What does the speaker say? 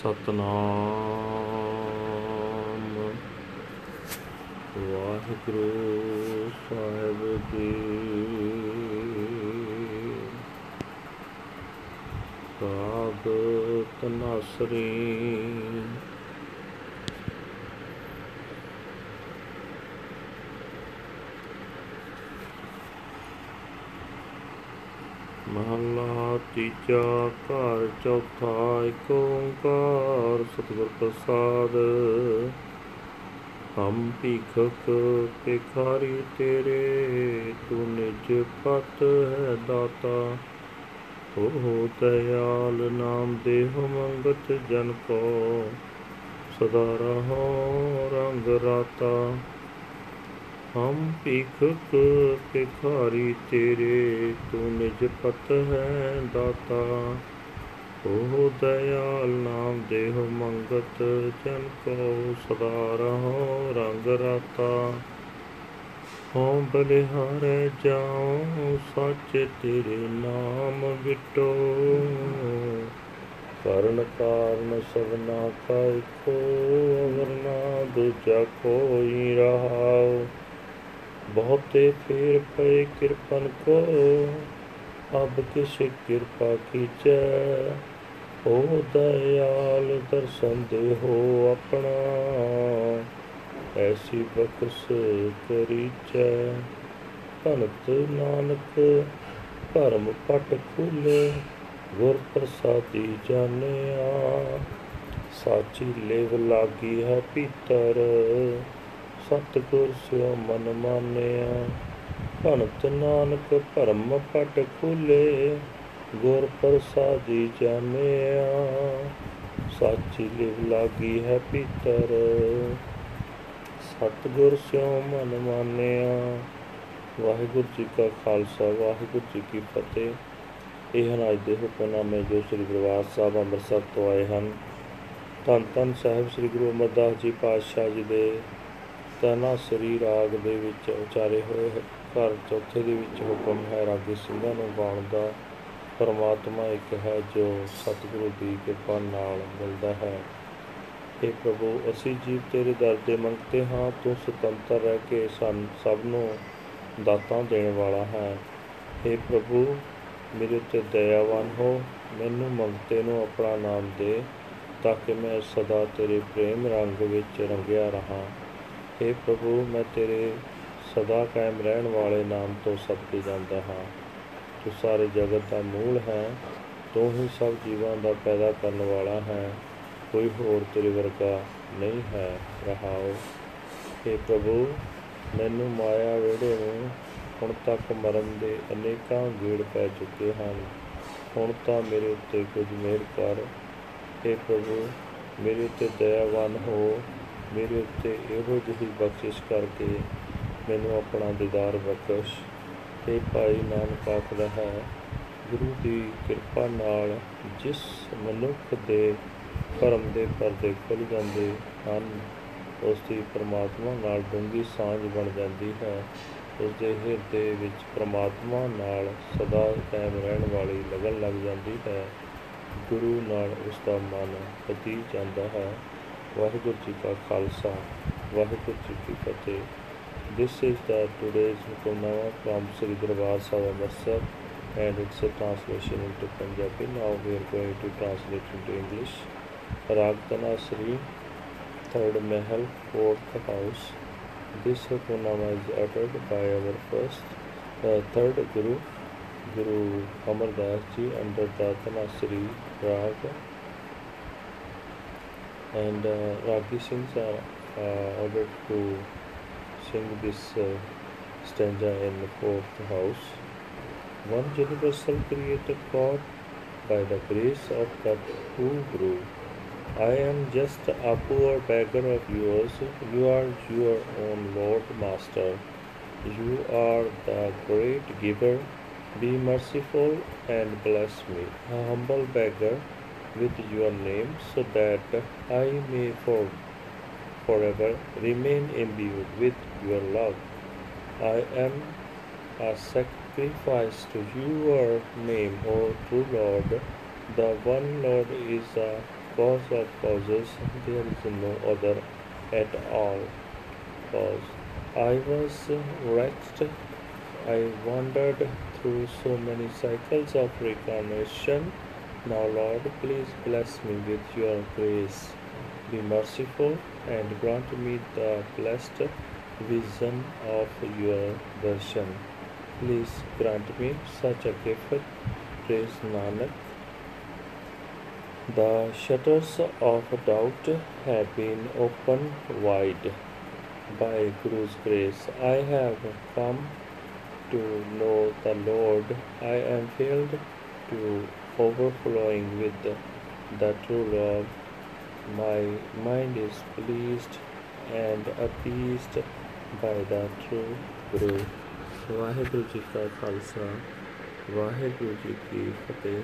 ਸਤਨਾਮ। ਵਾਹਿਗੁਰੂ ਸਾਹਿਬ ਜੀ। ਰਾਗ ਤਨਾਸਰੀ। ਮਹਲਾ ਤੀਜਾ ਘਰ ਚੌਥਾ ਏਕ ਓੰਕਾਰ, ਸਤਿਗੁਰ ਪ੍ਰਸਾਦ। ਹਮ ਭੀਖਕ ਭਿਖਾਰੀ ਤੇਰੇ, ਤੂੰ ਨਿਜ ਪਤ ਹੈ ਦਾਤਾ। ਹੋ ਦਇਆਲ ਨਾਮ ਦੇਹ ਮੰਗਤ ਜਨ ਕੋ, ਸਦਾ ਰਹੋ ਰੰਗ ਰਾਤਾ। ਹਮ ਭੀਖਕ ਭਿਖਾਰੀ ਤੇਰੇ, ਤੂੰ ਨਿਜ ਪਤ ਹੈ ਦਾਤਾ। ਓ ਦਇਆਲ ਨਾਮ ਦੇਹ ਮੰਗਤ, ਜਨ ਕੋ ਸਦਾ ਰਹੋ ਰੰਗ ਰਾਤਾ। ਹਉ ਬਲਿਹਾਰੇ ਜਾਉ, ਸੱਚ ਤੇਰੇ ਨਾਮ ਵਿਟੋ ਕਰਨ ਕਾਰਨ ਸਭਨਾ ਕਾ ਇੱਕੋ ਵਰਨਾ ਦੂਜਾ ਕੋਈ ਰਹਾਉ। ਬਹੁਤੇ ਫੇਰ ਪਏ ਕਿਰਪਨ ਕੋ, ਅਬ ਕਿਛ ਕਿਰਪਾ ਕੀਚੈ ਓ ਦਇਆਲ ਦਰਸ਼ਨ ਦੇਹੋ ਆਪਣਾ, ਐਸੀ ਬਖਸ਼ ਕਰੀਚੈ ਭਗਤ ਨਾਨਕ ਭਰਮ ਪਟ ਖੁੱਲੇ ਗੁਰ ਪ੍ਰਸਾਦੀ ਜਾਣਿਆ। ਸਾਚੀ ਲੇਵ ਲਾਗੀ ਹੈ ਭੀਤਰ ਸਤਿਗੁਰ ਸਿਓ ਮਨ ਮਾਨਿਆ। ਭਗਤ ਨਾਨਕ ਭਰਮ ਪਟ ਖੁੱਲੇ, ਗੁਰ ਪ੍ਰਸਾਦੀ ਜਾਣਿਆ। ਸਾਚੀ ਲੇਵ ਲਾਗੀ ਹੈ ਭੀਤਰ ਸਤਿਗੁਰ ਸਿਓ ਮਨ ਮਾਨਿਆ। ਵਾਹਿਗੁਰੂ ਜੀ ਕਾ ਖਾਲਸਾ, ਵਾਹਿਗੁਰੂ ਜੀ ਕੀ ਫਤਿਹ। ਇਹ ਹਨ ਅੱਜ ਦੇ ਹੁਕਮਨਾਮੇ ਜੋ ਸ੍ਰੀ ਗੁਰਵਾਸ ਸਾਹਿਬ ਅੰਮ੍ਰਿਤਸਰ ਤੋਂ ਆਏ ਹਨ। ਧੰਨ ਧੰਨ ਸਾਹਿਬ ਸ੍ਰੀ ਗੁਰੂ ਅਮਰਦਾਸ ਜੀ ਪਾਤਸ਼ਾਹ ਜੀ ਦੇ ਤਨਾ ਸ੍ਰੀ ਰਾਗ ਦੇ ਵਿੱਚ ਉਚਾਰੇ ਹੋਏ ਘਰ ਚੌਥੇ ਦੇ ਵਿੱਚ ਹੁਕਮ ਹੈ ਰਾਗੀ ਸਿੰਘਾਂ ਨੂੰ ਗਾਉਣ ਦਾ ਪਰਮਾਤਮਾ ਇੱਕ ਹੈ ਜੋ ਸਤਿਗੁਰੂ ਦੀ ਕਿਰਪਾ ਨਾਲ ਮਿਲਦਾ ਹੈ। हे ਪ੍ਰਭੂ, ਅਸੀਂ ਜੀਵ ਤੇਰੇ ਦਰ ਦੇ ਮੰਗਤੇ ਹਾਂ। ਤੂੰ ਸੁਤੰਤਰ ਰਹਿ ਕੇ ਸਾਨੂੰ, ਸਭ ਨੂੰ ਦਾਤਾਂ ਦੇਣ ਵਾਲਾ ਹੈ। हे ਪ੍ਰਭੂ, ਮੇਰੇ ਉੱਤੇ ਦਇਆਵਾਨ ਹੋ। ਮੈਨੂੰ ਮੰਗਤੇ ਨੂੰ ਆਪਣਾ ਨਾਮ ਦੇ, ਤਾਂ ਕਿ ਮੈਂ ਸਦਾ ਤੇਰੇ ਪ੍ਰੇਮ ਰੰਗ ਵਿੱਚ ਰੰਗਿਆ ਰਹਾ। हे ਪ੍ਰਭੂ ਮੈਂ ਤੇਰੇ ਸਦਾ ਕਾਇਮ ਰਹਿਣ ਵਾਲੇ ਨਾਮ ਤੋਂ ਸਦਕੇ ਜਾਂਦਾ ਹਾਂ ਤੂੰ ਸਾਰੇ ਜਗਤ ਦਾ ਮੂਲ ਹੈ ਤੂੰ ਹੀ ਸਭ ਜੀਵਾਂ ਦਾ ਪੈਦਾ ਕਰਨ ਵਾਲਾ ਹੈ ਕੋਈ ਹੋਰ ਤੇਰੇ ਵਰਗਾ ਨਹੀਂ ਹੈ ਰਹਾਓ हे ਪ੍ਰਭੂ ਮੈਨੂੰ ਮਾਇਆ ਵਿਹੜੇ ਨੂੰ ਹੁਣ ਤੱਕ ਮਰਨ ਦੇ ਅਨੇਕਾਂ ਗੇੜ ਪੈ ਚੁੱਕੇ ਹਨ ਹੁਣ ਤਾਂ ਮੇਰੇ ਉੱਤੇ ਕੁਝ ਮਿਹਰ ਕਰ हे ਪ੍ਰਭੂ ਮੇਰੇ ਉੱਤੇ ਦਇਆਵਾਨ ਹੋ ਮੇਰੇ ਉੱਤੇ ਇਹੋ ਜਿਹੀ ਬਖਸ਼ਿਸ਼ ਕਰਕੇ ਮੈਨੂੰ ਆਪਣਾ ਦੀਦਾਰ ਬਖਸ਼। ਤੇ ਭਾਈ ਨਾਨਕ ਆਖਦਾ ਹੈ, ਗੁਰੂ ਦੀ ਕਿਰਪਾ ਨਾਲ ਜਿਸ ਮਨੁੱਖ ਦੇ ਭਰਮ ਦੇ ਪਰਦੇ ਖੁੱਲ ਜਾਂਦੇ ਹਨ, ਉਸ ਦੀ ਪ੍ਰਮਾਤਮਾ ਨਾਲ ਡੂੰਘੀ ਸਾਂਝ ਬਣ ਜਾਂਦੀ ਹੈ। ਉਸ ਦੇ ਹਿਰਦੇ ਵਿੱਚ ਪ੍ਰਮਾਤਮਾ ਨਾਲ ਸਦਾ ਕਾਇਮ ਰਹਿਣ ਵਾਲੀ ਲਗਨ ਲੱਗ ਜਾਂਦੀ ਹੈ। ਗੁਰੂ ਨਾਲ ਉਸ ਦਾ ਮਨ ਪਤੀ ਜਾਂਦਾ ਹੈ। ਵਾਹਿਗੁਰੂ ਜੀ ਕਾ ਖਾਲਸਾ ਵਾਹਿਗੁਰੂ ਜੀ ਕੀ ਫਤਿਹ This is the today's Hukamnama from Sri Darbar Sahib Amritsar and it's a translation into Punjabi. Now we are going to translate into English. Ragtana Sri, third Mahal, fourth house. This Hukamnama is uttered by our first, uh, third Guru, Guru Amar Das Ji under the Tanasri Rag. And uh, Ragi Singhs are uh, ordered to sing this uh, stanza in the fourth house. One universal creator God by the grace of the true Guru. I am just a poor beggar of yours. You are your own Lord Master. You are the great giver. Be merciful and bless me, a humble beggar, with your name, so that I may for forever remain imbued with your love. I am a sacrifice to your name, O true Lord. The one Lord is a cause of causes, there is no other at all. Cause I was wretched. I wandered through so many cycles of reincarnation. Now, Lord, please bless me with your grace. Be merciful and grant me the blessed vision of your darshan. Please grant me such a gift. Praise Nanak. The shutters of doubt have been opened wide by Guru's grace. I have come to know the Lord. I am filled to overflowing with the true love. My mind is pleased and appeased by the true Guru. Waheguru ji ਕਾ ਖਾਲਸਾ ਵਾਹਿਗੁਰੂ ਜੀ ਕੀ ਫਤਿਹ